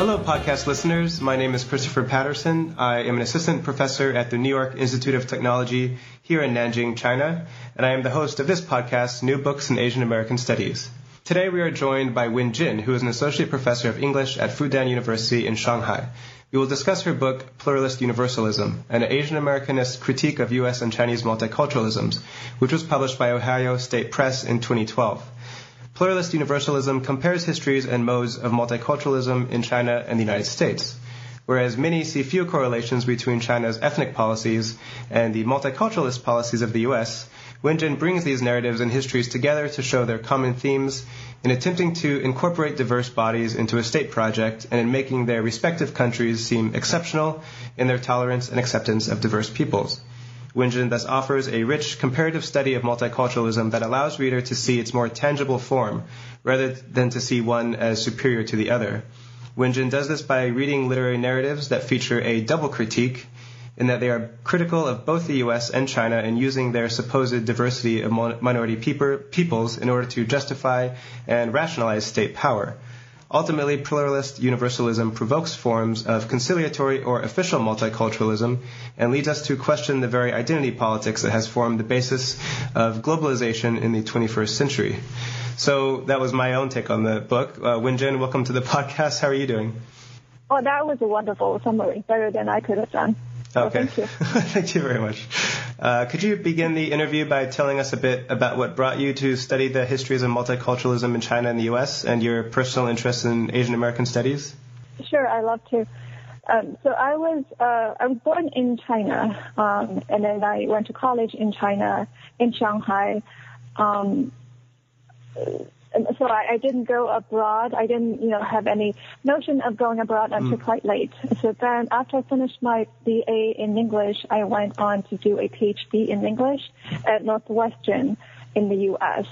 Hello, podcast listeners. My name is Christopher Patterson. I am an assistant professor at the New York Institute of Technology here in Nanjing, China, and I am the host of this podcast, New Books in Asian American Studies. Today we are joined by Wen Jin, who is an associate professor of English at Fudan University in Shanghai. We will discuss her book, Pluralist Universalism, an Asian Americanist critique of U.S. and Chinese multiculturalisms, which was published by Ohio State Press in 2012. Pluralist universalism compares histories and modes of multiculturalism in China and the United States. Whereas many see few correlations between China's ethnic policies and the multiculturalist policies of the U.S., Wen Jin brings these narratives and histories together to show their common themes in attempting to incorporate diverse bodies into a state project and in making their respective countries seem exceptional in their tolerance and acceptance of diverse peoples. Wen Jin thus offers a rich comparative study of multiculturalism that allows reader to see its more tangible form rather than to see one as superior to the other. Wen Jin does this by reading literary narratives that feature a double critique in that they are critical of both the U.S. and China in using their supposed diversity of minority peoples in order to justify and rationalize state power. Ultimately, pluralist universalism provokes forms of conciliatory or official multiculturalism and leads us to question the very identity politics that has formed the basis of globalization in the 21st century. So that was my own take on the book. Uh, Wenjin, welcome to the podcast. How are you doing? Oh, that was a wonderful summary, better than I could have done. Okay. thank you. thank you very much. Uh, could you begin the interview by telling us a bit about what brought you to study the histories of multiculturalism in China and the U.S. and your personal interest in Asian American studies? Sure, I love to. Um, so I was uh, I was born in China, um, and then I went to college in China in Shanghai. Um, so I, I didn't go abroad. I didn't, you know, have any notion of going abroad until mm. quite late. So then after I finished my BA in English, I went on to do a PhD in English at Northwestern in the U.S.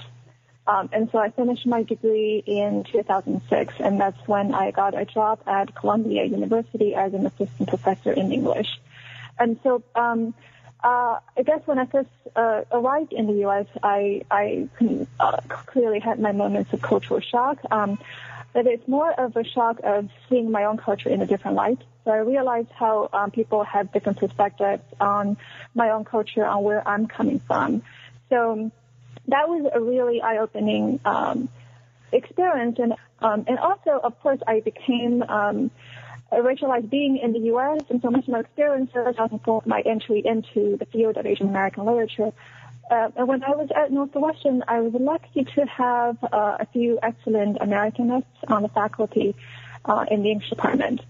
Um, and so I finished my degree in 2006, and that's when I got a job at Columbia University as an assistant professor in English. And so um, uh, I guess when I first uh, arrived in the U.S., I, I uh, clearly had my moments of cultural shock. Um, but it's more of a shock of seeing my own culture in a different light. So I realized how um, people have different perspectives on my own culture, on where I'm coming from. So that was a really eye-opening um, experience, and um, and also, of course, I became um, racialized being in the U.S. and so much my experiences has informed my entry into the field of Asian American literature. Uh, and when I was at Northwestern, I was lucky to have uh, a few excellent Americanists on the faculty uh, in the English department.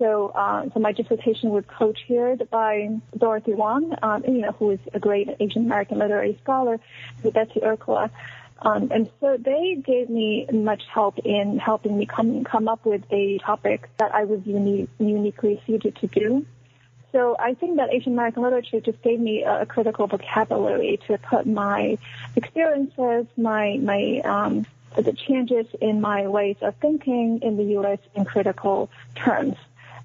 So, uh, so my dissertation was co-chaired by Dorothy Wang, um, you know, who is a great Asian American literary scholar, with Betsy Erkkila. Um, and so they gave me much help in helping me come come up with a topic that I was uni- uniquely suited to do. So I think that Asian American literature just gave me a, a critical vocabulary to put my experiences, my my um, the changes in my ways of thinking in the U.S. in critical terms.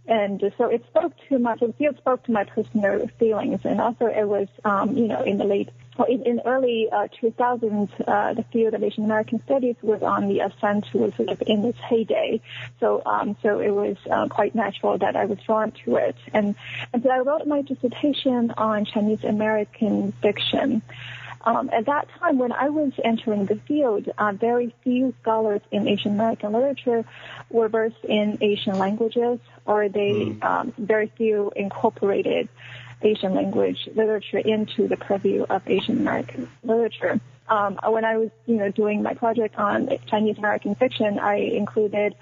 And so it spoke to my, field spoke to my personal feelings, and also it was, um, you know, in the late well, in, in early uh, 2000s, uh, the field of Asian American studies was on the ascent, was sort of in its heyday. So, um, so it was uh, quite natural that I was drawn to it. And, and so I wrote my dissertation on Chinese American fiction. Um, at that time, when I was entering the field, uh, very few scholars in Asian American literature were versed in Asian languages, or they mm. um, very few incorporated Asian language literature into the purview of Asian American literature. Um, when I was, you know, doing my project on Chinese American fiction, I included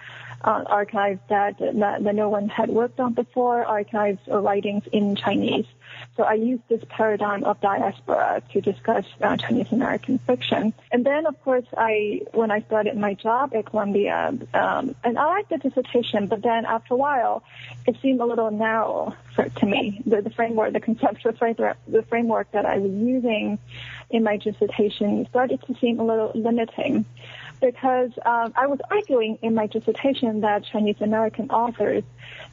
uh, archives that, that, that no one had worked on before, archives or writings in Chinese. So I used this paradigm of diaspora to discuss uh, Chinese American fiction. And then, of course, I when I started my job at Columbia, um, and I liked the dissertation, but then after a while, it seemed a little narrow for, to me. The, the framework, the conceptual framework, the framework that I was using in my dissertation started to seem a little limiting because um, I was arguing in my dissertation that Chinese American authors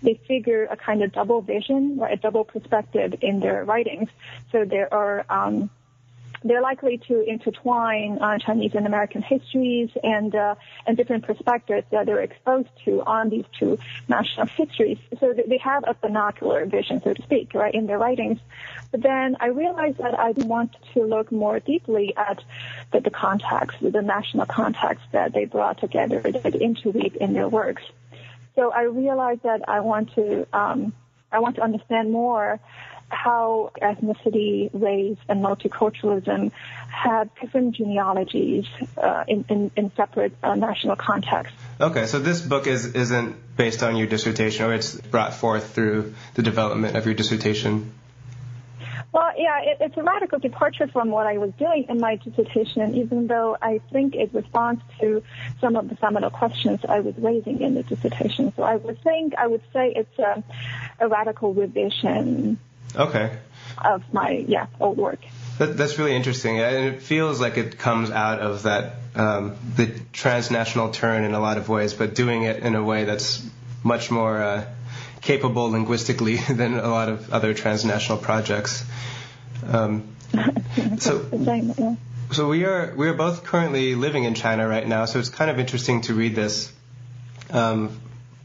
they figure a kind of double vision or a double perspective in their writings. So there are um, they're likely to intertwine uh, Chinese and American histories and uh, and different perspectives that they're exposed to on these two national histories. So they have a binocular vision, so to speak, right, in their writings. But then I realized that I want to look more deeply at the, the context, the national context that they brought together, that interweave in their works. So I realized that I want to um, I want to understand more how ethnicity, race, and multiculturalism have different genealogies uh, in, in, in, separate uh, national contexts. Okay, so this book is, isn't based on your dissertation, or it's brought forth through the development of your dissertation? Well, yeah, it, it's a radical departure from what I was doing in my dissertation, even though I think it responds to some of the seminal questions I was raising in the dissertation. So I would think, I would say it's a, a radical revision Okay. Of my yeah old work. That, that's really interesting, and it feels like it comes out of that um, the transnational turn in a lot of ways, but doing it in a way that's much more uh, capable linguistically than a lot of other transnational projects. Um, so. So we are we are both currently living in China right now, so it's kind of interesting to read this um,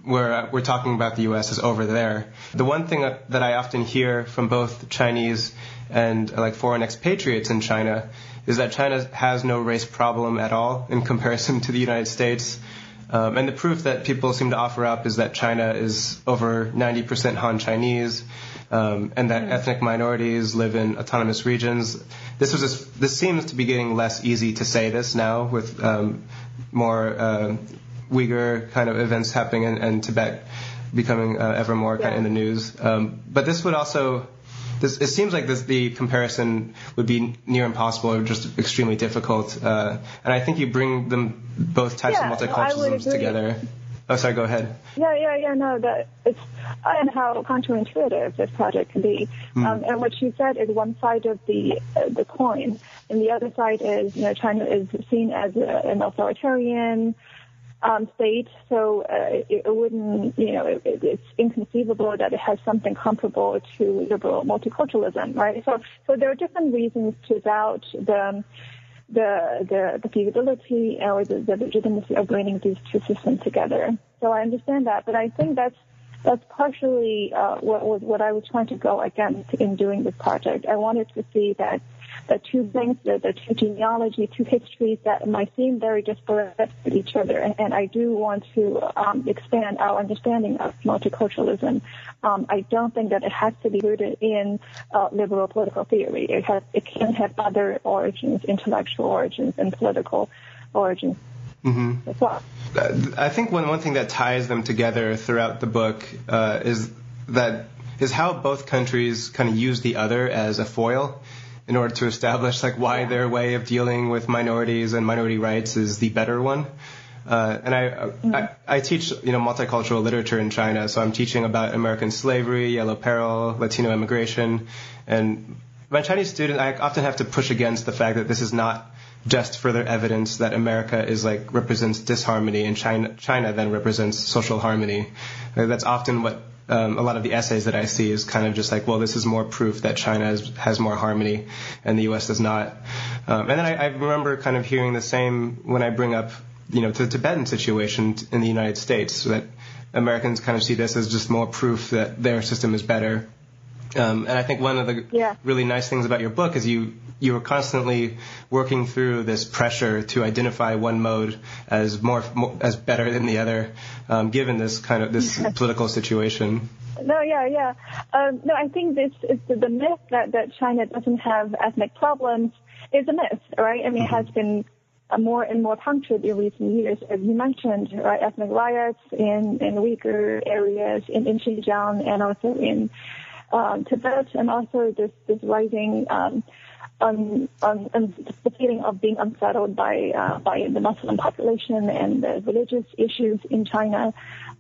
where uh, we're talking about the U.S. is over there. The one thing that I often hear from both Chinese and uh, like foreign expatriates in China is that China has no race problem at all in comparison to the United States. Um, and the proof that people seem to offer up is that China is over 90% Han Chinese, um, and that mm. ethnic minorities live in autonomous regions. This was just, this seems to be getting less easy to say this now with um, more uh, Uyghur kind of events happening in, in Tibet becoming uh, ever more kind of in the news. Um, but this would also, this, it seems like this, the comparison would be near impossible or just extremely difficult. Uh, and I think you bring them both types yeah, of multiculturalisms together. Oh, sorry. Go ahead. Yeah, yeah, yeah. No, that it's and how counterintuitive this project can be. Mm. Um, and what you said is one side of the uh, the coin, and the other side is you know China is seen as a, an authoritarian um, state, so uh, it, it, wouldn't, you know, it, it's inconceivable that it has something comparable to liberal multiculturalism, right? So, so there are different reasons to doubt the the the, the feasibility or the, the legitimacy of bringing these two systems together. So I understand that, but I think that's that's partially uh, what what I was trying to go against in doing this project. I wanted to see that the two things, the, the two genealogy, two histories that might seem very disparate with each other. And, and I do want to um, expand our understanding of multiculturalism. Um, I don't think that it has to be rooted in uh, liberal political theory. It, has, it can have other origins, intellectual origins, and political origins. Mm-hmm. As well. I think one one thing that ties them together throughout the book uh, is that is how both countries kind of use the other as a foil in order to establish like why their way of dealing with minorities and minority rights is the better one. Uh, and I, mm-hmm. I, I teach you know multicultural literature in China, so I'm teaching about American slavery, yellow peril, Latino immigration, and my Chinese student I often have to push against the fact that this is not just further evidence that America is like represents disharmony and China China then represents social harmony. That's often what um, a lot of the essays that I see is kind of just like, well, this is more proof that China has, has more harmony and the U.S. does not. Um, and then I, I remember kind of hearing the same when I bring up, you know, the Tibetan situation in the United States, that Americans kind of see this as just more proof that their system is better. Um, and I think one of the yeah. really nice things about your book is you you were constantly working through this pressure to identify one mode as more, more as better than the other, um, given this kind of this political situation. No, yeah, yeah. Um, no, I think this is the, the myth that, that China doesn't have ethnic problems is a myth, right? I mean, mm-hmm. it has been more and more punctured in recent years. As you mentioned, right, ethnic riots in, in Uyghur areas, in, in Xinjiang, and also in um, Tibet, and also this, this rising um, um, um, the feeling of being unsettled by uh, by the Muslim population and the religious issues in China.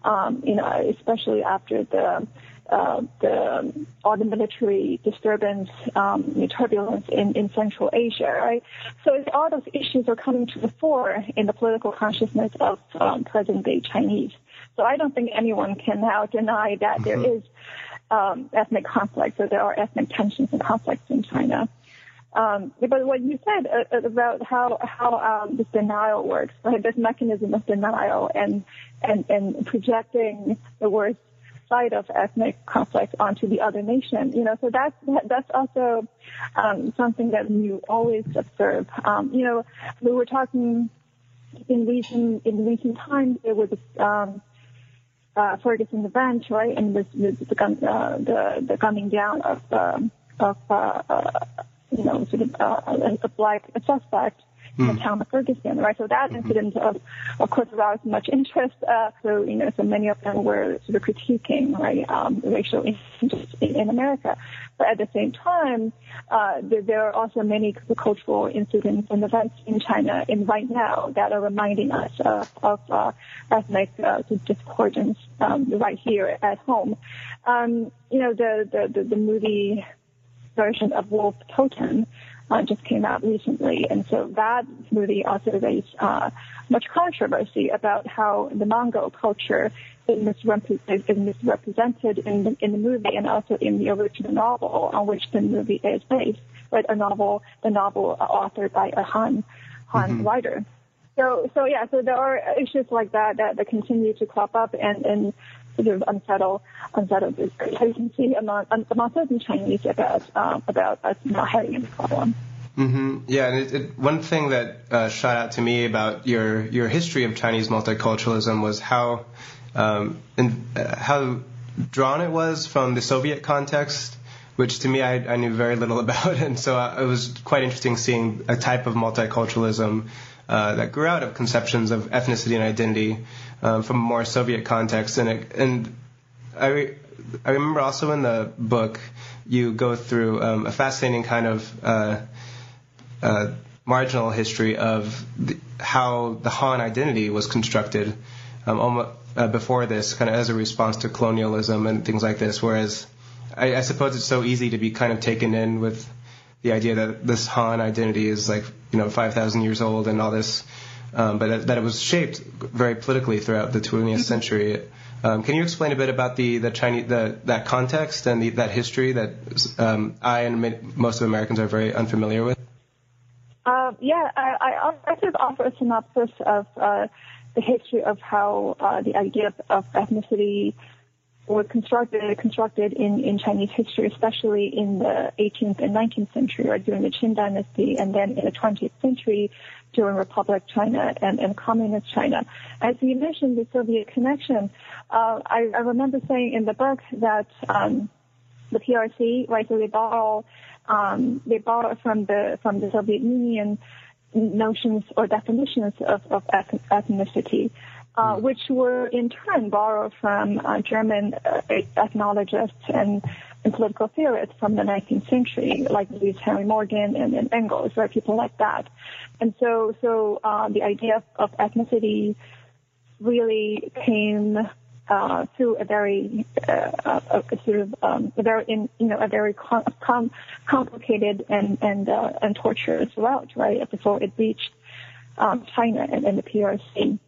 Um, you know, especially after the uh, the all the military disturbance, um, turbulence in, in Central Asia, right? So all those issues are coming to the fore in the political consciousness of um, present-day Chinese. So I don't think anyone can now deny that mm-hmm. there is um, ethnic conflict, or there are ethnic tensions and conflicts in China. Um, but what you said uh, uh, about how how um, this denial works, right? This mechanism of denial and and and projecting the worst side of ethnic conflict onto the other nation. You know, so that's that's also um, something that you always observe. Um, you know, we were talking in recent in recent times there was um, uh, Ferguson event, right, and this, this the, uh, the the coming down of um, of uh, uh, you know sort of uh, a a black a suspect in the hmm. town of Ferguson, right? So that mm-hmm. incident, of, of course, aroused much interest. Uh, so, you know, so many of them were sort of critiquing, right, um, racial injustice in, in America. But at the same time, uh, there, there are also many cultural incidents and events in China in right now that are reminding us uh, of uh, ethnic uh, discordance um, right here at home. Um, you know, the, the, the, the movie version of Wolf Totem uh, just came out recently, and so that movie also raised uh, much controversy about how the Mongol culture is, misrep- is misrepresented in the, in the movie and also in the original novel on which the movie is based, right? A novel, the novel authored by a Han Han mm-hmm. writer. So, so yeah, so there are issues like that that, that continue to crop up, and and sort of unsettle unsettle this hesitancy among among certain Chinese about um, about us not having any problem. Mm-hmm. Yeah, and it, it, one thing that uh, shot out to me about your your history of Chinese multiculturalism was how um, in, uh, how drawn it was from the Soviet context, which to me I, I knew very little about, and so uh, it was quite interesting seeing a type of multiculturalism uh, that grew out of conceptions of ethnicity and identity um, from a more Soviet context. And it, and I I remember also in the book you go through um, a fascinating kind of uh, uh, marginal history of the, how the Han identity was constructed um, almost, uh, before this, kind of as a response to colonialism and things like this. Whereas I, I suppose it's so easy to be kind of taken in with the idea that this Han identity is like you know 5,000 years old and all this, um, but that it was shaped very politically throughout the 20th mm-hmm. century. Um, can you explain a bit about the the Chinese the, that context and the, that history that um, I and most of Americans are very unfamiliar with? Uh, yeah, I, I, I sort of offer a synopsis of uh, the history of how uh, the idea of, of ethnicity was constructed constructed in, in Chinese history, especially in the 18th and 19th century, or during the Qing Dynasty, and then in the 20th century during Republic China and, and Communist China. As you mentioned, the Soviet connection, uh, I, I remember saying in the book that um, the PRC, right, so they borrow um, they borrow from the from the Soviet Union notions or definitions of, of ethnicity uh, hmm. which were in turn borrowed from uh, German uh, ethnologists and, and, political theorists from the 19th century, like Lewis Henry Morgan and, and Engels, right? People like that. And so, so uh, the idea of, of, ethnicity really came uh, through a very uh, a, a sort of um, a very in, you know a very com- com- complicated and and and torturous route, right? Before it reached um, China and, and the PRC.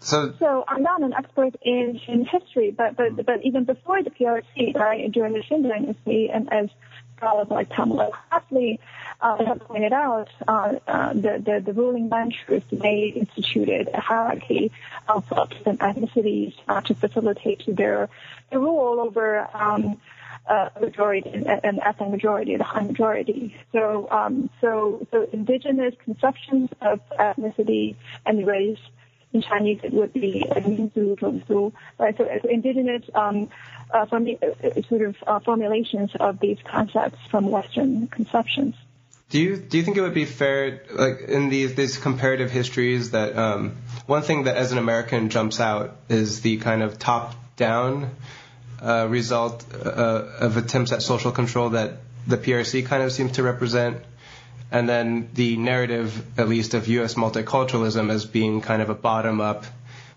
So, so I'm not an expert in, in history, but, but, but even before the PRC, right, during the Qing dynasty, and as scholars like Pamela Crossley uh, have pointed out, uh, uh, the, the, the ruling manchus, they instituted a hierarchy of different ethnicities uh, to facilitate their, their rule over um, uh, majority, an ethnic majority, the Han majority. So, um, so, so indigenous conceptions of ethnicity and race in Chinese it would be Minzu, Zhongzu, right? So indigenous um, uh, from the, uh, sort of uh, formulations of these concepts from Western conceptions. Do you do you think it would be fair, like in these these comparative histories, that um, one thing that as an American jumps out is the kind of top down uh, result uh, of attempts at social control that the PRC kind of seems to represent, and then the narrative, at least of U.S. multiculturalism, as being kind of a bottom-up,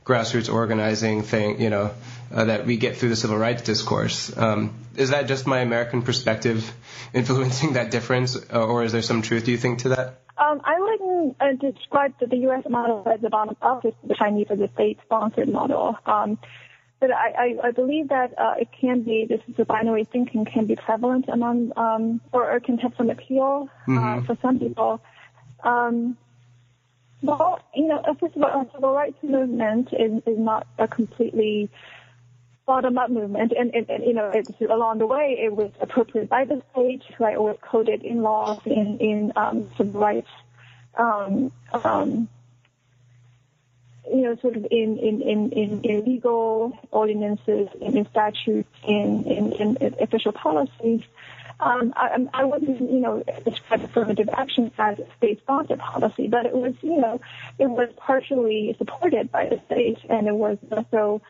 grassroots organizing thing, you know, uh, that we get through the civil rights discourse. Um, is that just my American perspective influencing that difference, uh, or is there some truth, do you think, to that? Um, I wouldn't uh, describe the, U.S. model as a bottom-up. The Chinese as a state-sponsored model. Um, but I, I, I believe that uh, it can be this is a binary thinking can be prevalent among um, or, or can have some appeal uh, mm-hmm. for some people. Um, well, you know, first of all, the civil rights movement is, is not a completely bottom-up movement, and, and, and, you know, it's along the way it was appropriated by the state, right? It was coded in laws in in um, civil rights, um, um, you know, sort of in in in in, in legal ordinances, in, in statutes, in, in in official policies. Um, I, I wouldn't, you know, describe affirmative action as a state-sponsored policy, but it was, you know, it was partially supported by the state, and it was also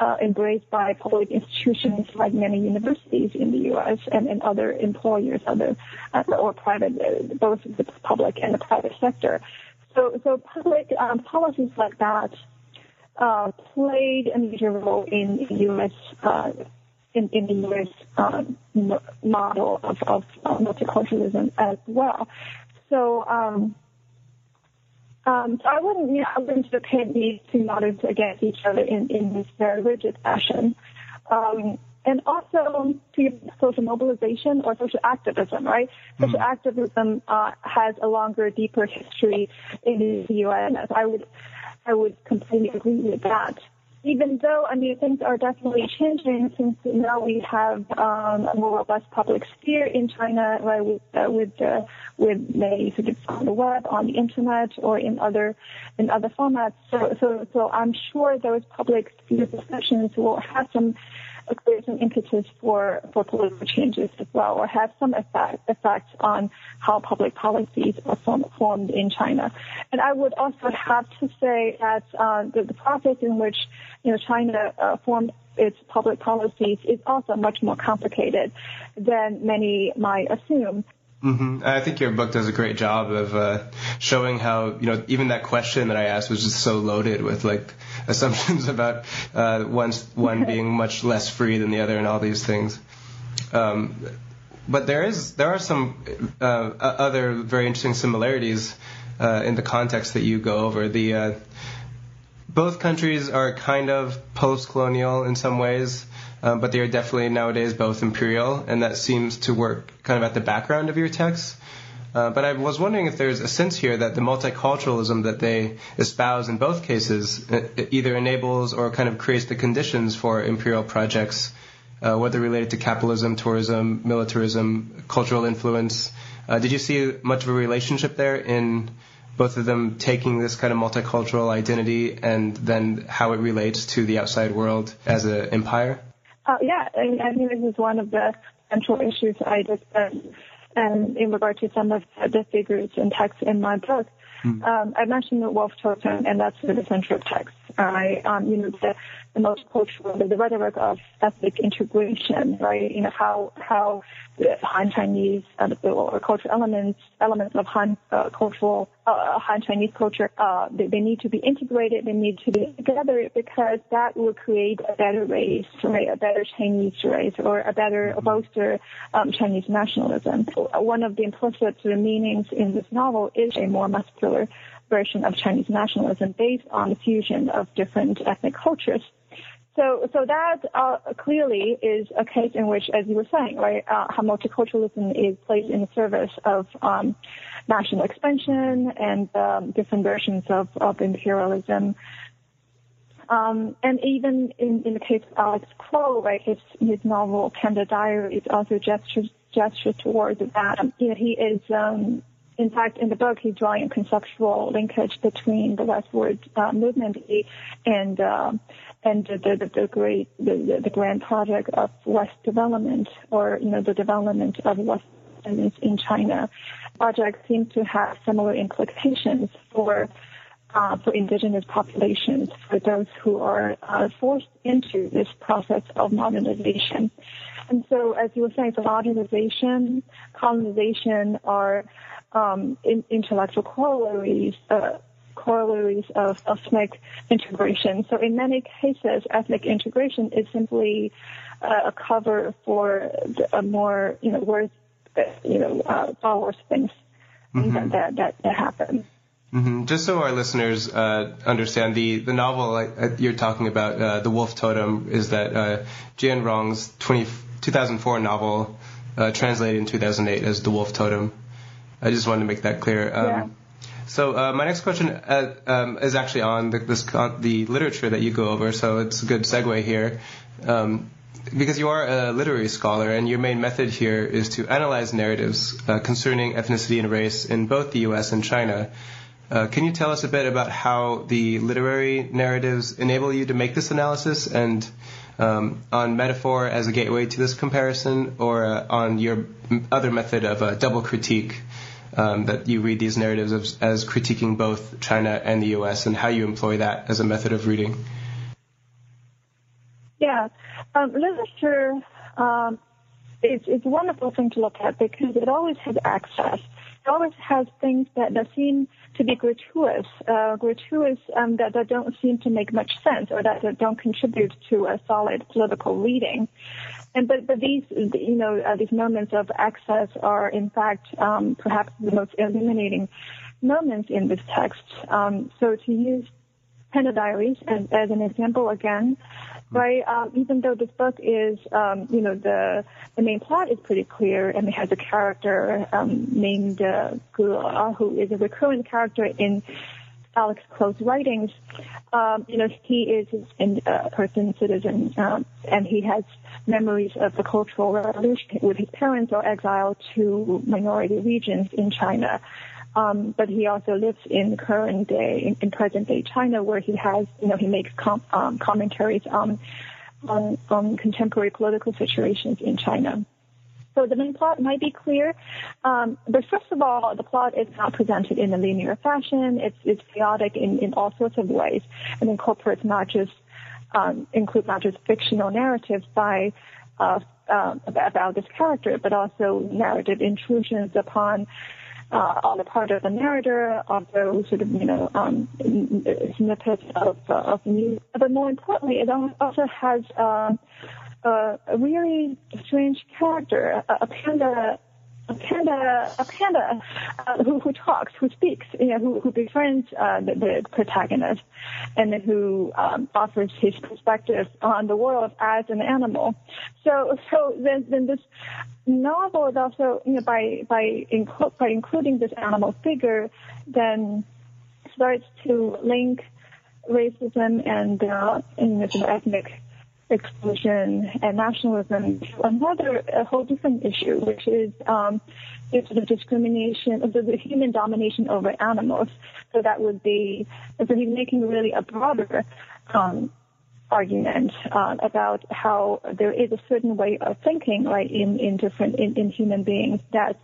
uh, embraced by public institutions like many universities in the U.S. and, and other employers, other uh, or private, uh, both the public and the private sector. So, so public um, policies like that uh, played a major role in, U.S. Uh, in, in the U.S. Um, model of, of uh, multiculturalism as well. So. Um, um, so I wouldn't, you know, I wouldn't pit these two models against each other in, in this very rigid fashion. Um, and also to social mobilization or social activism, right? Mm. Social activism uh, has a longer, deeper history in the U.S. I would, I would completely agree with that even though, I mean, things are definitely changing since now we have um, a more robust public sphere in China, right, with uh, with uh, with many sort of on the web, on the internet, or in other in other formats. So, so, so I'm sure those public sphere discussions will have some create an impetus for, for political changes as well, or have some effect, effect on how public policies are form, formed in China. And I would also have to say that uh, the, the, process in which you know China uh, formed its public policies is also much more complicated than many might assume. Mm-hmm. I think your book does a great job of uh, showing how you know even that question that I asked was just so loaded with like assumptions about uh, one one being much less free than the other and all these things. Um, but there is there are some uh, other very interesting similarities uh, in the context that you go over. The uh, both countries are kind of post-colonial in some ways um, but they are definitely nowadays both imperial, and that seems to work kind of at the background of your text. Uh, but I was wondering if there's a sense here that the multiculturalism that they espouse in both cases uh, either enables or kind of creates the conditions for imperial projects, uh, whether related to capitalism, tourism, militarism, cultural influence. Uh, did you see much of a relationship there in both of them taking this kind of multicultural identity and then how it relates to the outside world as an empire? Uh, yeah, I, I think this is one of the central issues I discussed um, in regard to some of the figures and texts in my book. Mm. Um, I mentioned the Wolf Totem, and that's the central text. I, um, you know, the, the multicultural, the, the rhetoric of ethnic integration, right? You know, how how Han Chinese uh, or cultural elements elements of Han uh, cultural uh, Han Chinese culture uh, they, they, need to be integrated. They need to be together because that will create a better race, right? A better Chinese race or a better bolster um, Chinese nationalism. One of the implicit meanings in this novel is a more muscular version of Chinese nationalism based on the fusion of different ethnic cultures. So, so that uh, clearly is a case in which, as you were saying, right, uh, how multiculturalism is placed in the service of um, national expansion and um, different versions of, of imperialism. Um, and even in, in the case of Alex Kuo, right, his, his novel Panda Diaries also gestures, gestures towards that. Um, you know, he is um, in fact, in the book, he's drawing a conceptual linkage between the westward uh, movement and uh, and the, the, the great the, the grand project of West development, or you know the development of West in China. Projects seem to have similar implications for uh, for indigenous populations, for those who are uh, forced into this process of modernization. And so, as you were saying, the modernization, colonization are um, in, intellectual corollaries, uh, corollaries of ethnic integration. So in many cases, ethnic integration is simply uh, a cover for a more, you know, worth, you know, uh, things mm-hmm. that, that, that happen. Mm-hmm. Just so our listeners uh, understand, the, the novel uh, you're talking about, uh, The Wolf Totem, is that uh, Jiang Rong's 20, 2004 novel, uh, translated in 2008 as The Wolf Totem. I just wanted to make that clear. Um, yeah. So uh, my next question uh, um, is actually on the, this, the literature that you go over, so it's a good segue here. Um, because you are a literary scholar and your main method here is to analyze narratives uh, concerning ethnicity and race in both the U.S. and China. Uh, can you tell us a bit about how the literary narratives enable you to make this analysis and um, on metaphor as a gateway to this comparison or uh, on your other method of a double critique um, that you read these narratives as, as, critiquing both China and the U.S. and how you employ that as a method of reading? Yeah, um, literature um, it's, it's a wonderful thing to look at because it always has access always has things that, that seem to be gratuitous, uh, gratuitous um, that, that don't seem to make much sense or that, that don't contribute to a solid political reading. And but but these you know uh, these moments of access are in fact um, perhaps the most illuminating moments in this text. Um, so to use Panda Diaries as, as an example again, right? Um, even though this book is, um, you know, the the main plot is pretty clear and it has a character um, named uh, Gula, who is a recurrent character in Alex Kuo's writings. Um, you know, he is a uh, person, citizen, um, and he has memories of the Cultural Revolution with his parents or exiled to minority regions in China. Um, but he also lives in current day, in, in, present day China, where he has, you know, he makes com- um, commentaries on, on, on contemporary political situations in China. So the main plot might be clear, um, but first of all, the plot is not presented in a linear fashion. It's, it's chaotic in, in all sorts of ways, and incorporates not just um, include not just fictional narratives by uh, uh, about this character, but also narrative intrusions upon uh, on the part of the narrator, also sort of, you know, um, snippets of, uh, of news. But more importantly, it also has uh, a really strange character, a panda a panda, a panda uh, who, who talks, who speaks, you know, who, who befriends uh, the, the protagonist, and who um, offers his perspective on the world as an animal. So, so then, then this novel is also, you know, by by, inclu- by including this animal figure, then starts to link racism and, uh, and ethnic exclusion and nationalism another a whole different issue, which is um, sort of discrimination of the, the, human domination over animals. So that would be so he's making really a broader um, argument uh, about how there is a certain way of thinking, right, in in different in, in human beings that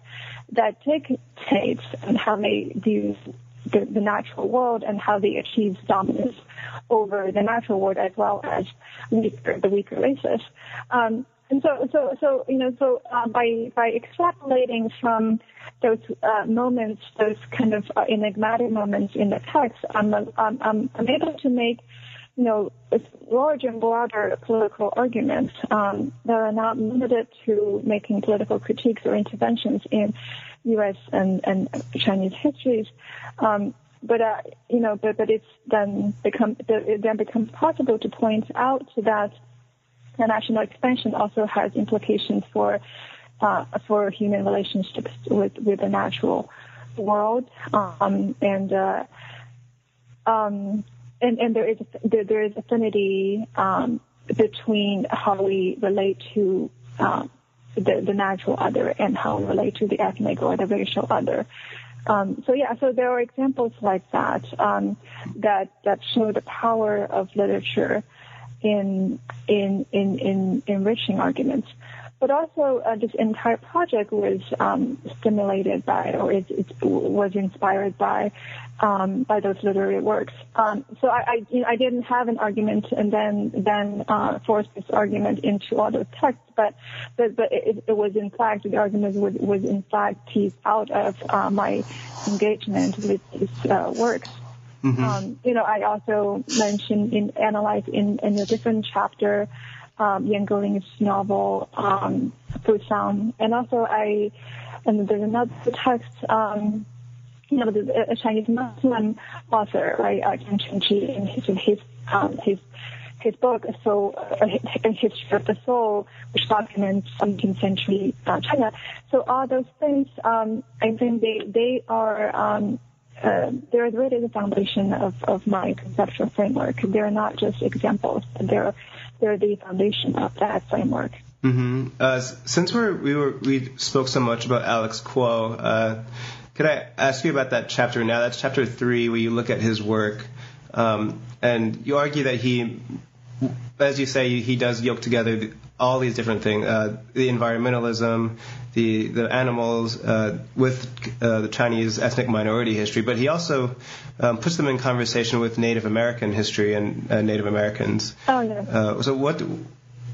that dictates and how they view the, the natural world and how they achieve dominance over the natural world as well as weaker, the weaker races. Um, and so, so, so, you know, so uh, by by extrapolating from those uh, moments, those kind of uh, enigmatic moments in the text, I'm, I'm, I'm able to make, you know, larger and broader political arguments um, that are not limited to making political critiques or interventions in U.S. and, and Chinese histories. Um, but uh, you know, but but it's then become it then becomes possible to point out that the national expansion also has implications for uh, for human relationships with with the natural world, um, and uh, um, and and there is there, there is affinity um, between how we relate to um, the, the natural other and how we relate to the ethnic or the racial other. Um, so yeah, so there are examples like that um, that that show the power of literature in in in in enriching arguments but also uh, this entire project was um, stimulated by or it, it, was inspired by um, by those literary works. Um, so I, I, you know, I, didn't have an argument and then then uh, force this argument into other texts, but but, but it, it, was in fact the argument was, was in fact teased out of uh, my engagement with these uh, works. Mm-hmm. Um, you know, I also mentioned in analyze in, in a different chapter um, Geling's novel, um, Fusang. And also I, and there's another text, um, you know, a Chinese Muslim author, right, uh, Zhang Chengzhi, in his his um, his his book, so uh, History of the Soul, which documents 17th century uh, China. So all those things, um, I think they they are um, uh, they're really the foundation of, of my conceptual framework. They're not just examples; they're they're the foundation of that framework. Mm-hmm. Uh, since we're, we were we spoke so much about Alex Kuo, uh, could I ask you about that chapter now? That's chapter three, where you look at his work, um, and you argue that he, as you say, he does yoke together all these different things: uh, the environmentalism, the the animals, uh, with uh, the Chinese ethnic minority history. But he also um, puts them in conversation with Native American history and uh, Native Americans. Oh yeah. Uh, so what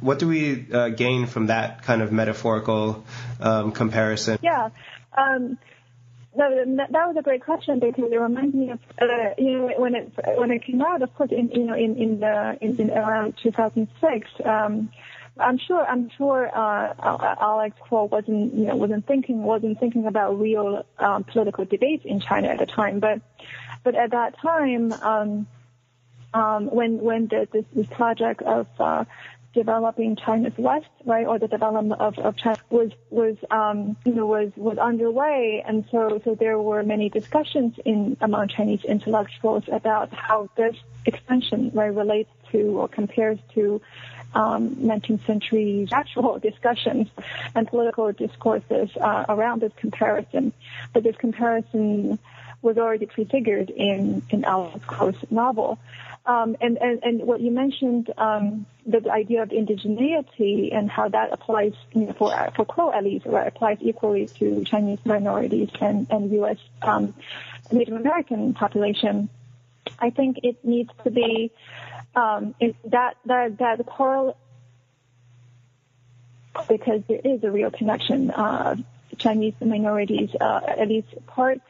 what do we uh, gain from that kind of metaphorical um, comparison? Yeah. Um, that, that was a great question because it reminds me of uh, you know when it when it came out of course in you know in in the in, in around 2006 um I'm sure I'm sure uh, Alex Kuo wasn't you know wasn't thinking wasn't thinking about real um, political debates in China at the time but but at that time um um when when the, this, this project of uh, developing China's West, right, or the development of, of China was was um, you know was was underway, and so so there were many discussions in among Chinese intellectuals about how this expansion right relates to or compares to um, 19th century actual discussions and political discourses uh, around this comparison. But this comparison was already prefigured in in Alex Kuo's novel. Um, and, and, and what you mentioned, um, the idea of indigeneity and how that applies you know, for for Kuo at least, or applies equally to Chinese minorities and and U.S. Um, Native American population. I think it needs to be um, that that that correl because there is a real connection. Uh, Chinese minorities, uh, at least part,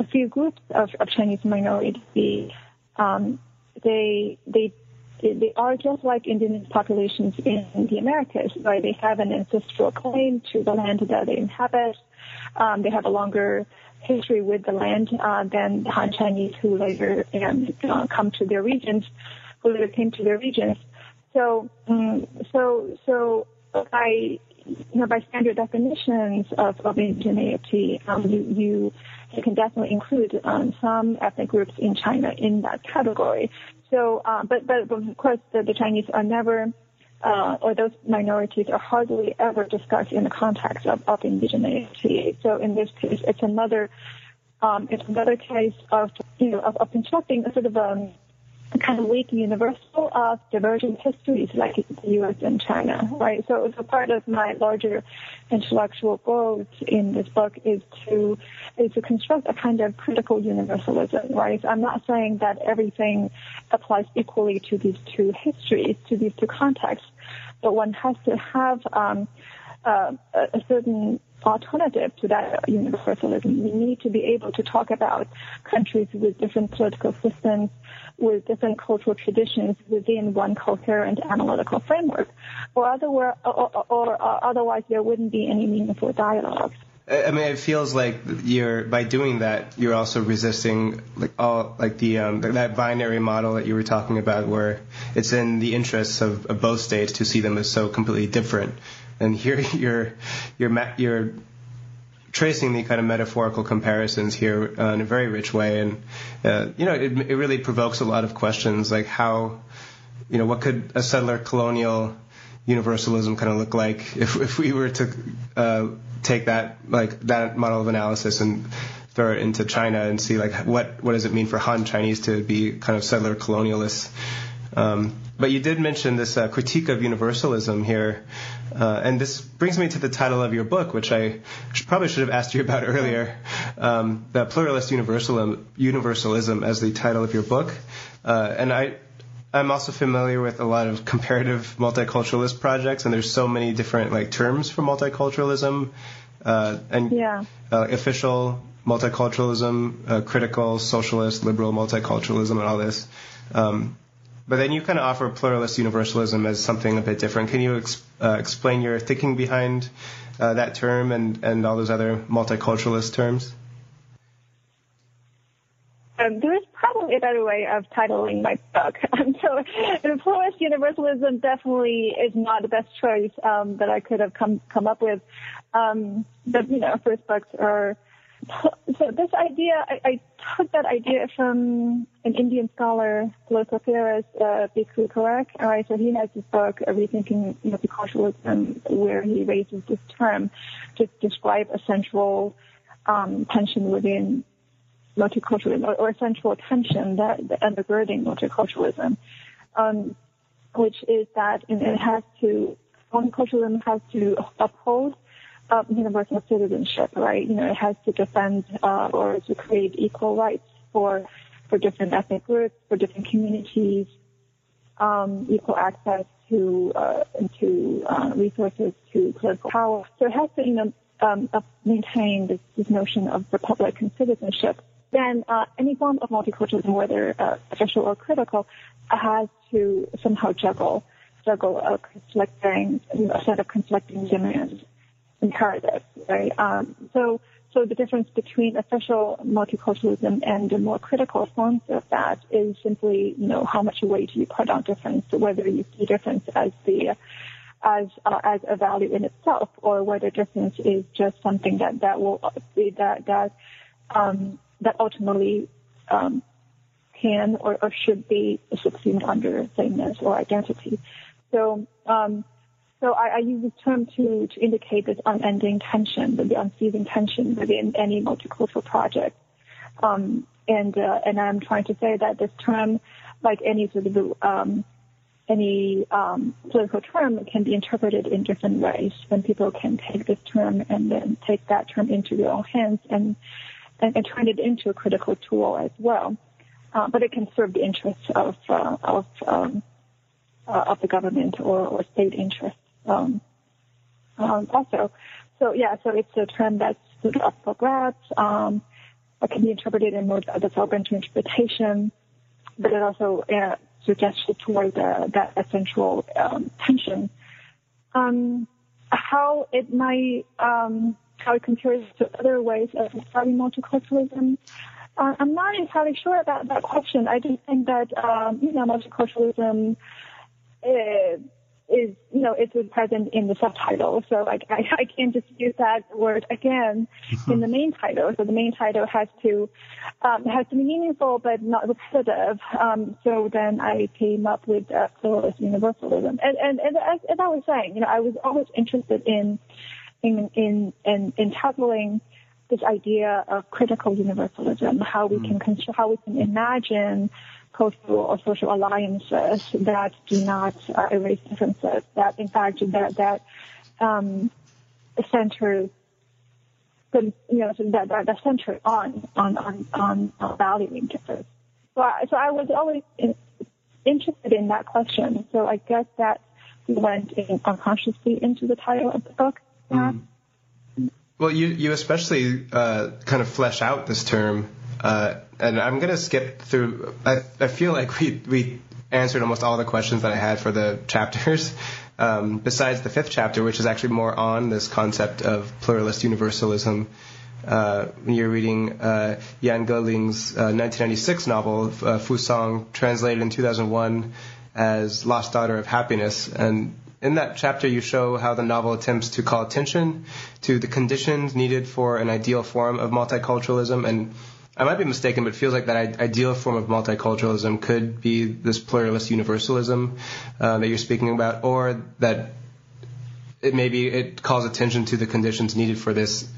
a few groups of, of Chinese minorities um, they they they are just like indigenous populations in the Americas, right? They have an ancestral claim to the land that they inhabit. Um, they have a longer history with the land uh, than the Han Chinese who later um, uh, come to their regions, came to their regions. So, um, so, so by you know, by standard definitions of, of indigeneity, um, you, you you can definitely include um, some ethnic groups in China in that category. So, uh, but, but of course, the, the Chinese are never, uh, or those minorities are hardly ever discussed in the context of, of indigeneity. So in this case, it's another, um, it's another case of, you know, of, of constructing a sort of um, kind of weak universal of divergent histories like the U.S. and China, right? So, so part of my larger intellectual goals in this book is to is to construct a kind of critical universalism, right? So I'm not saying that everything applies equally to these two histories, to these two contexts, but one has to have um, uh, a certain alternative to that universalism. We need to be able to talk about countries with different political systems, with different cultural traditions within one coherent analytical framework, or, or, or, or otherwise there wouldn't be any meaningful dialogue. I mean, it feels like you're by doing that, you're also resisting like all like the um, that binary model that you were talking about, where it's in the interests of, of both states to see them as so completely different. And here you're you're you're tracing the kind of metaphorical comparisons here uh, in a very rich way, and uh, you know it, it really provokes a lot of questions like how you know what could a settler colonial universalism kind of look like if if we were to uh, take that like that model of analysis and throw it into China and see like what what does it mean for Han Chinese to be kind of settler colonialists. Um, but you did mention this uh, critique of universalism here, uh, and this brings me to the title of your book, which I should, probably should have asked you about earlier. Um, the pluralist universalism, universalism as the title of your book, uh, and I. I'm also familiar with a lot of comparative multiculturalist projects, and there's so many different like terms for multiculturalism, uh, and yeah. Uh, official multiculturalism, uh, critical, socialist, liberal multiculturalism, and all this. Um, but then you kind of offer pluralist universalism as something a bit different. Can you ex- uh, explain your thinking behind uh, that term and, and all those other multiculturalist terms? um, there is probably a better way of titling my book. Um, so, pluralist universalism definitely is not the best choice um, that I could have come come up with. Um, but you know, first books are. So this idea, I, I took that idea from an Indian scholar, political theorist, uh, right, so he has this book, Rethinking Multiculturalism, where he raises this term to describe a central um, tension within multiculturalism or, or central tension that, that undergirding multiculturalism, um, which is that it has to multiculturalism has to uphold uh, universal citizenship, right? You know, it has to defend uh, or to create equal rights for for different ethnic groups, for different communities, um, equal access to uh, to uh, resources, to political power. So it has to, you know, um, maintain this, this notion of republican citizenship then uh, any form of multiculturalism, whether uh, official or critical, has to somehow juggle juggle a conflicting a set of conflicting demands imperatives, right? Um, so so the difference between official multiculturalism and the more critical forms of that is simply, you know, how much weight you put on difference, whether you see difference as the as uh, as a value in itself, or whether difference is just something that that will that that um, that ultimately um, can or, or, should be subsumed under sameness or identity. So, um, so I, I, use this term to, to indicate this unending tension, the unceasing tension within any multicultural project. Um, and uh, and I'm trying to say that this term, like any sort of um, any um, political term, can be interpreted in different ways. And people can take this term and then take that term into their own hands and and, and turn it into a critical tool as well. Uh, but it can serve the interests of uh, of um, uh, of the government or, or state interests um, um, also. So yeah, so it's a term that's up for grabs. Um, it can be interpreted in more that's open to interpretation, but it also uh, suggests toward the, that essential um, tension. Um, how it might um, how it compares to other ways of studying multiculturalism. Uh, I'm not entirely sure about that question. I do think that um, you know multiculturalism is, is you know it's present in the subtitle, so I, I, I can't just use that word again mm-hmm. in the main title. So the main title has to um, has to be meaningful but not repetitive. Um, so then I came up with uh, pluralist universalism, and and, and as, as I was saying, you know I was always interested in in in in, in tackling this idea of critical universalism, how we mm. can how we can imagine cultural or social alliances that do not uh, erase differences, that in fact that that um, center you know that that, that center on on on on valuing difference. So I, so I was always in, interested in that question. So I guess that went in unconsciously into the title of the book. Mm. Well, you you especially uh, kind of flesh out this term, uh, and I'm to skip through. I I feel like we we answered almost all the questions that I had for the chapters. Um, besides the fifth chapter, which is actually more on this concept of pluralist universalism. Uh, when you're reading uh, Yan Geling's uh, 1996 novel, uh, Fusang, translated in 2001 as Lost Daughter of Happiness, and in that chapter, you show how the novel attempts to call attention to the conditions needed for an ideal form of multiculturalism. And I might be mistaken, but it feels like that ideal form of multiculturalism could be this pluralist universalism uh, that you're speaking about, or that it maybe it calls attention to the conditions needed for this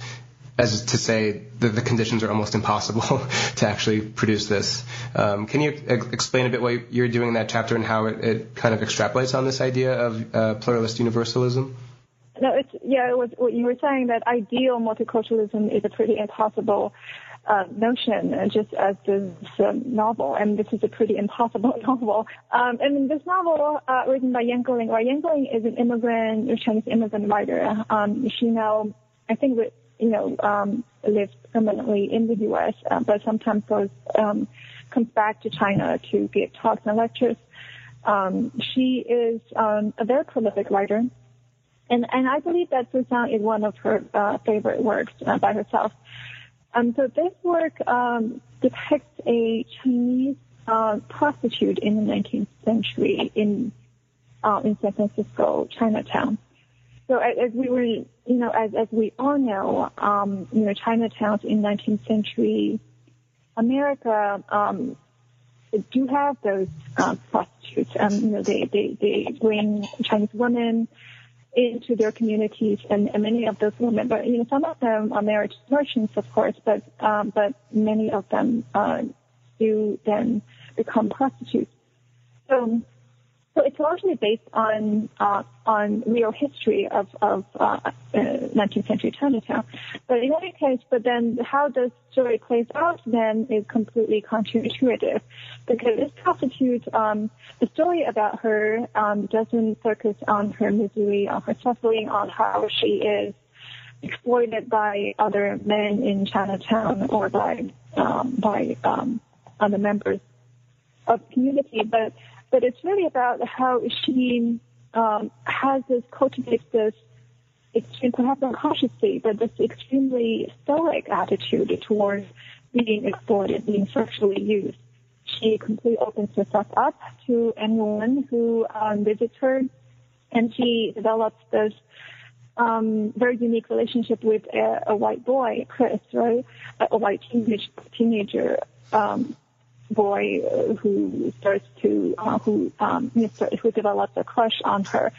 as to say that the conditions are almost impossible to actually produce this. Um, can you ex- explain a bit what you're doing in that chapter and how it, it kind of extrapolates on this idea of uh, pluralist universalism? No, it's yeah. It was what you were saying that ideal multiculturalism is a pretty impossible uh, notion, uh, just as this uh, novel, and this is a pretty impossible novel. Um, and this novel, uh, written by Yan Geling, right? Yan Geling is an immigrant, a Chinese immigrant writer. Um, she now, I think, you know, um, lives permanently in the U.S., uh, but sometimes goes um, comes back to China to give talks and lectures. Um, she is um, a very prolific writer, and and I believe that Fusang is one of her uh, favorite works uh, by herself. Um, so this work um, depicts a Chinese uh, prostitute in the 19th century in uh, in San Francisco, Chinatown. So as, as, we were, you know, as, as we all know, um, you know, Chinatowns in 19th century America um, do have those uh, prostitutes. Um, you know, they, they, they bring Chinese women into their communities, and, and many of those women, but you know, some of them are marriage merchants, of course, but um, but many of them uh, do then become prostitutes. So so it's largely based on uh, on real history of of uh, uh, 19th century Chinatown. But in any case, but then how the story plays out then is completely counterintuitive, because this prostitute, um, the story about her um, doesn't focus on her misery, on her suffering, on how she is exploited by other men in Chinatown or by um, by um, other members of community, but but it's really about how she um, has this cultivates this extreme, perhaps unconsciously, but this extremely stoic attitude towards being exploited, being sexually used. She completely opens herself up to anyone who um, visits her, and she develops this um, very unique relationship with a, a white boy, Chris, right? A, a white teenage, teenager um, boy who starts to uh, who um, who develops a crush on her.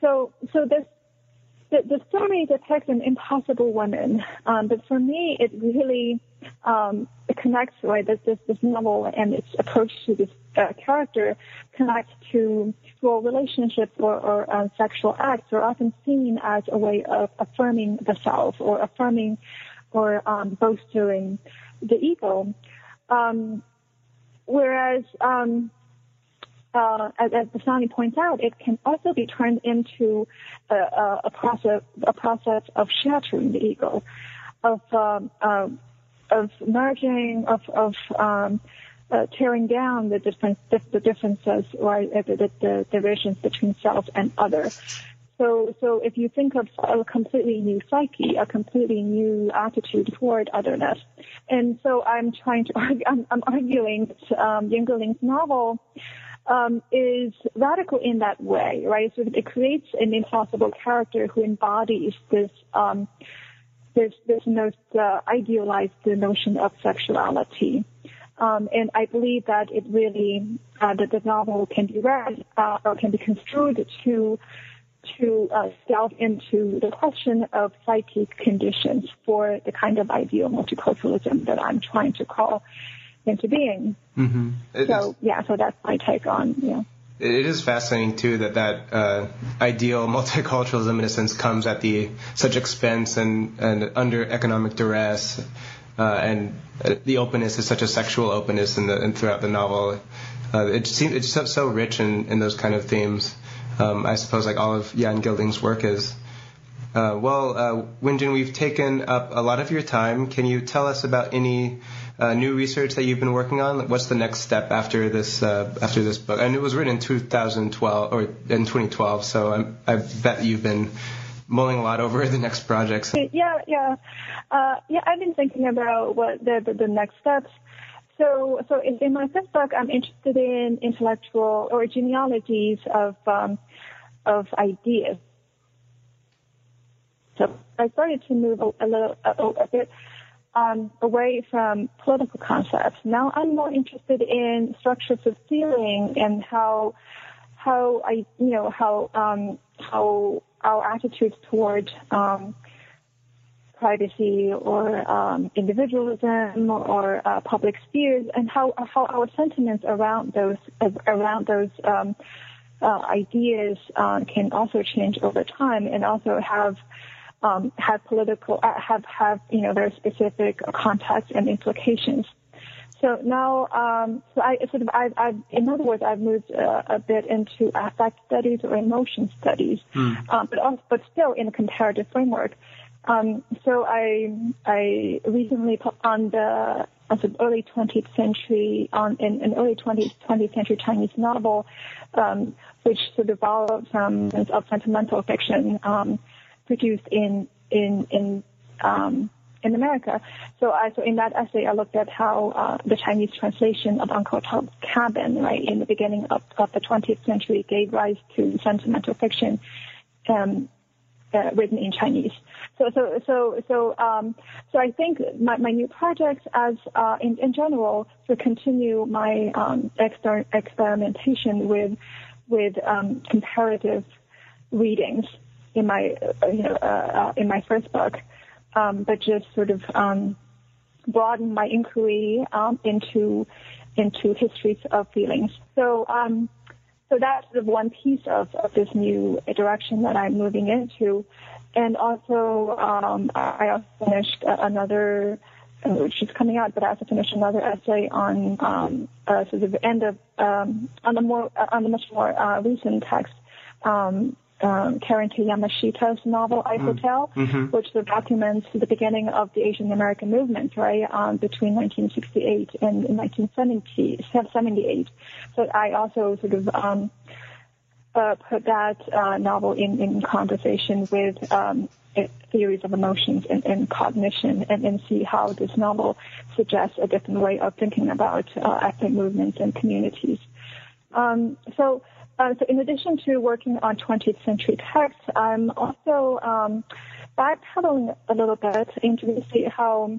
So so this the, the story depicts an impossible woman, um, but for me it really um, connects right this, this this novel and its approach to this uh, character connects to well relationships or, or uh, sexual acts are often seen as a way of affirming the self or affirming or um, bolstering the ego. Um, Whereas, um, uh, as, as points out, it can also be turned into a, a, a process, a process of shattering the ego, of um, uh, of merging, of of um, uh, tearing down the the differences the, the, the divisions between self and other. So, so if you think of a completely new psyche, a completely new attitude toward otherness, and so I'm trying to, argue, I'm, I'm arguing that um, Ling's novel um, is radical in that way, right? So it creates an impossible character who embodies this, um, this, this most uh, idealized notion of sexuality. Um, and I believe that it really, uh, that the novel can be read uh, or can be construed to to uh, delve into the question of psychic conditions for the kind of ideal multiculturalism that I'm trying to call into being. Mm-hmm. So yeah, so that's my take on yeah. It is fascinating too that that uh, ideal multiculturalism in a sense comes at the such expense and, and under economic duress. Uh, and uh, the openness is such a sexual openness in the in, throughout the novel. Uh, it seems it's so, so rich in, in those kind of themes um, I suppose like all of Yan Geling's work is. Uh, well, uh, we've taken up a lot of your time. Can you tell us about any uh, new research that you've been working on? What's the next step after this uh, after this book? And it was written in 2012 or in 2012, so I'm, i bet you've been mulling a lot over the next projects. Yeah, yeah, uh, yeah. I've been thinking about what the the, the next steps. So, so in, in, my first book, I'm interested in intellectual or genealogies of um, of ideas. So I started to move a, a little a, a bit um, away from political concepts. Now I'm more interested in structures of feeling and how how I you know how um, how our attitudes toward um, privacy or um, individualism or uh, public spheres, and how how our sentiments around those around those um, uh, ideas uh, can also change over time, and also have um, have political uh, have have you know very specific context and implications. So now, um, so I sort of, I've, I've, in other words, I've moved uh, a bit into affect studies or emotion studies, mm. um, but also, but still in a comparative framework. Um, so I I recently put on the as an early 20th century on an, an early 20th 20th century Chinese novel, um, which sort of borrowed some of sentimental fiction um, produced in in in um, in America. So I, so in that essay, I looked at how uh, the Chinese translation of Uncle Tom's Cabin, right, in the beginning of, of the 20th century, gave rise to sentimental fiction. Um, uh, written in Chinese. So, so, so, so, um, so I think my, my new projects, as uh, in, in general, to continue my um, exper- experimentation with with um, comparative readings in my, uh, you know, uh, uh, in my first book, um, but just sort of um, broaden my inquiry um, into into histories of feelings. So, um, so that's sort of one piece of, of this new direction that I'm moving into, and also um, I also finished another which is coming out, but I also finished another essay on um, uh, sort of end of um, on the more on the much more uh, recent text um, um, Karen Tei Yamashita's novel I mm. Hotel, mm-hmm. which documents the beginning of the Asian American movement, right, um, between 1968 and 1978. So I also sort of um, uh, put that uh, novel in, in conversation with um, theories of emotions and, and cognition and, and, see how this novel suggests a different way of thinking about uh, ethnic movements and communities. Um, so uh, so in addition to working on 20th century texts, I'm also um, backpedaling a little bit into see how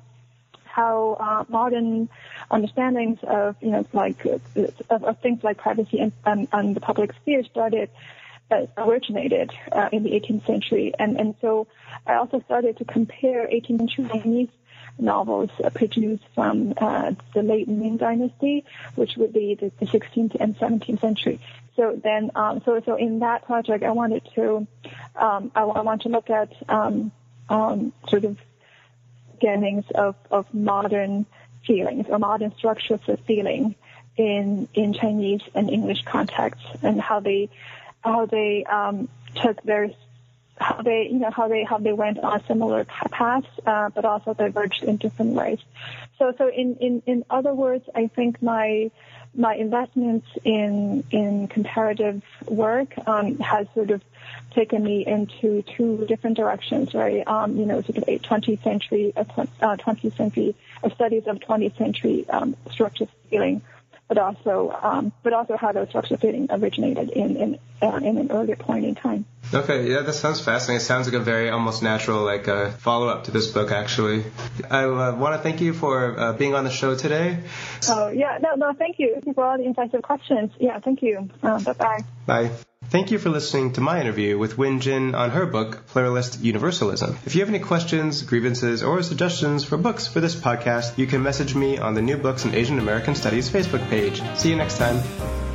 how uh, modern understandings of you know like of, of things like privacy and, and, and, the public sphere started uh, originated uh, in the 18th century, and and so I also started to compare 18th century Chinese novels uh, produced from uh, the late Ming Dynasty, which would be the, the 16th and 17th century. So then, um, so so in that project, I wanted to, um, I, I want to look at um, um, sort of beginnings of, of modern feelings or modern structures of feeling in in Chinese and English contexts, and how they how they um, took various how they, you know, how they how they went on similar paths, uh, but also diverged in different ways. So, so in in in other words, I think my my investments in in comparative work um, has sort of taken me into two different directions, right? Um, you know, sort of a 20th century, uh, 20th century studies of 20th century um, feeling but also um, but also how those structural fitting originated in in, uh, in an earlier point in time. Okay, yeah, that sounds fascinating. It sounds like a very almost natural like uh, follow up to this book. Actually, I uh, want to thank you for uh, being on the show today. Oh yeah, no, no, thank you for all the insightful questions. Yeah, thank you. Uh, bye bye. Bye. Thank you for listening to my interview with Wen Jin on her book, Pluralist Universalism. If you have any questions, grievances, or suggestions for books for this podcast, you can message me on the New Books in Asian American Studies Facebook page. See you next time.